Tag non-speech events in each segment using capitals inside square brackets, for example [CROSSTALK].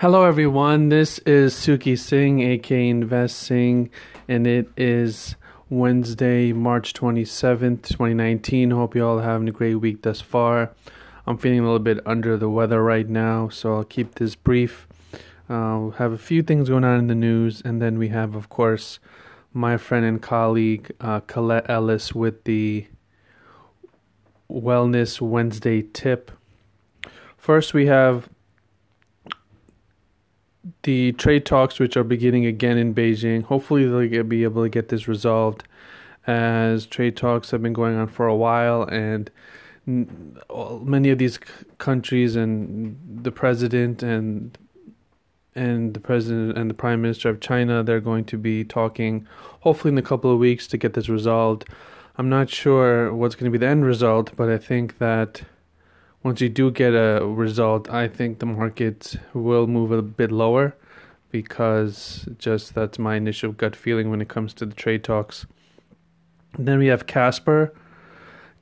Hello, everyone. This is Suki Singh, aka Invest Singh, and it is Wednesday, March 27th, 2019. Hope you all having a great week thus far. I'm feeling a little bit under the weather right now, so I'll keep this brief. Uh, we have a few things going on in the news, and then we have, of course, my friend and colleague uh, Colette Ellis with the Wellness Wednesday tip. First, we have the trade talks, which are beginning again in Beijing. Hopefully, they'll be able to get this resolved, as trade talks have been going on for a while, and many of these countries and the president and and the president and the prime minister of China they're going to be talking hopefully in a couple of weeks to get this resolved. I'm not sure what's going to be the end result, but I think that once you do get a result, I think the market will move a bit lower because just that's my initial gut feeling when it comes to the trade talks. Then we have Casper.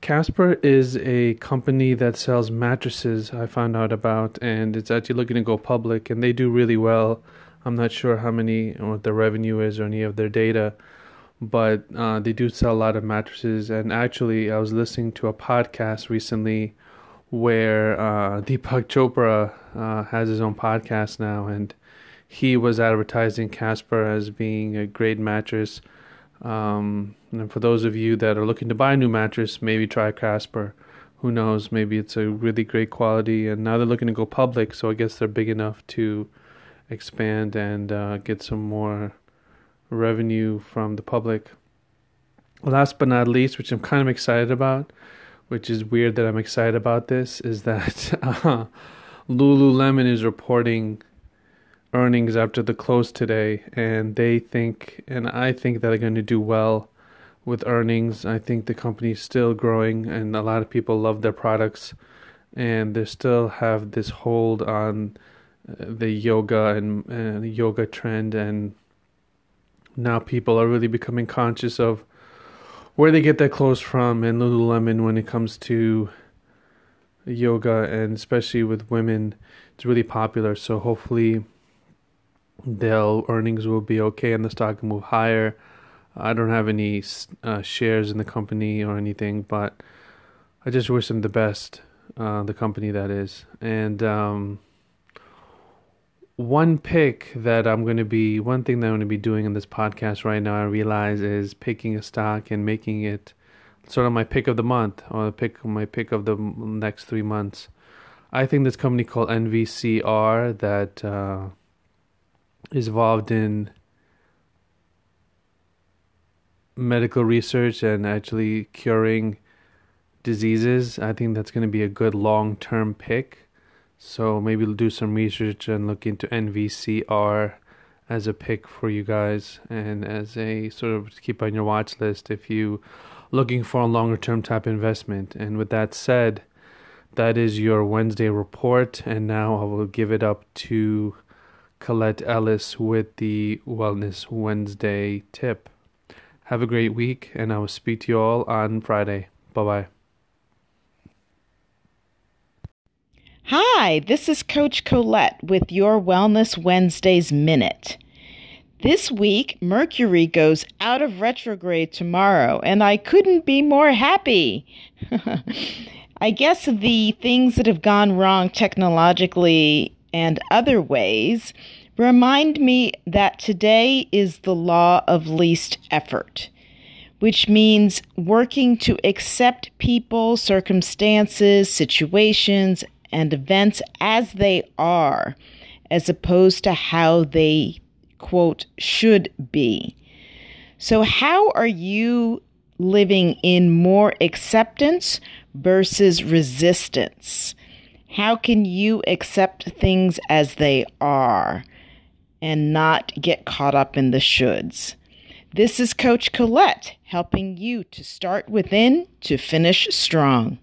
Casper is a company that sells mattresses, I found out about, and it's actually looking to go public, and they do really well. I'm not sure how many, what their revenue is or any of their data, but uh, they do sell a lot of mattresses. And actually, I was listening to a podcast recently where uh, Deepak Chopra uh, has his own podcast now, and he was advertising Casper as being a great mattress. Um, and for those of you that are looking to buy a new mattress, maybe try Casper. Who knows? Maybe it's a really great quality. And now they're looking to go public, so I guess they're big enough to expand and uh, get some more revenue from the public. Last but not least, which I'm kind of excited about, which is weird that I'm excited about this, is that [LAUGHS] uh, Lululemon is reporting earnings after the close today, and they think, and I think that they're going to do well with earnings. I think the company is still growing, and a lot of people love their products, and they still have this hold on uh, the yoga and uh, yoga trend, and now people are really becoming conscious of where they get their clothes from and Lululemon when it comes to yoga and especially with women it's really popular. So hopefully their earnings will be okay and the stock will move higher. I don't have any uh, shares in the company or anything but I just wish them the best uh, the company that is. And um, one pick that I'm going to be, one thing that I'm going to be doing in this podcast right now, I realize is picking a stock and making it sort of my pick of the month or pick my pick of the next three months. I think this company called NVCR that uh, is involved in medical research and actually curing diseases. I think that's going to be a good long term pick. So maybe we'll do some research and look into NVCR as a pick for you guys and as a sort of keep on your watch list if you looking for a longer term type investment. And with that said, that is your Wednesday report and now I will give it up to Colette Ellis with the Wellness Wednesday tip. Have a great week and I will speak to you all on Friday. Bye bye. Hi, this is Coach Colette with your Wellness Wednesdays Minute. This week, Mercury goes out of retrograde tomorrow, and I couldn't be more happy. [LAUGHS] I guess the things that have gone wrong technologically and other ways remind me that today is the law of least effort, which means working to accept people, circumstances, situations, and events as they are, as opposed to how they, quote, should be. So, how are you living in more acceptance versus resistance? How can you accept things as they are and not get caught up in the shoulds? This is Coach Colette helping you to start within to finish strong.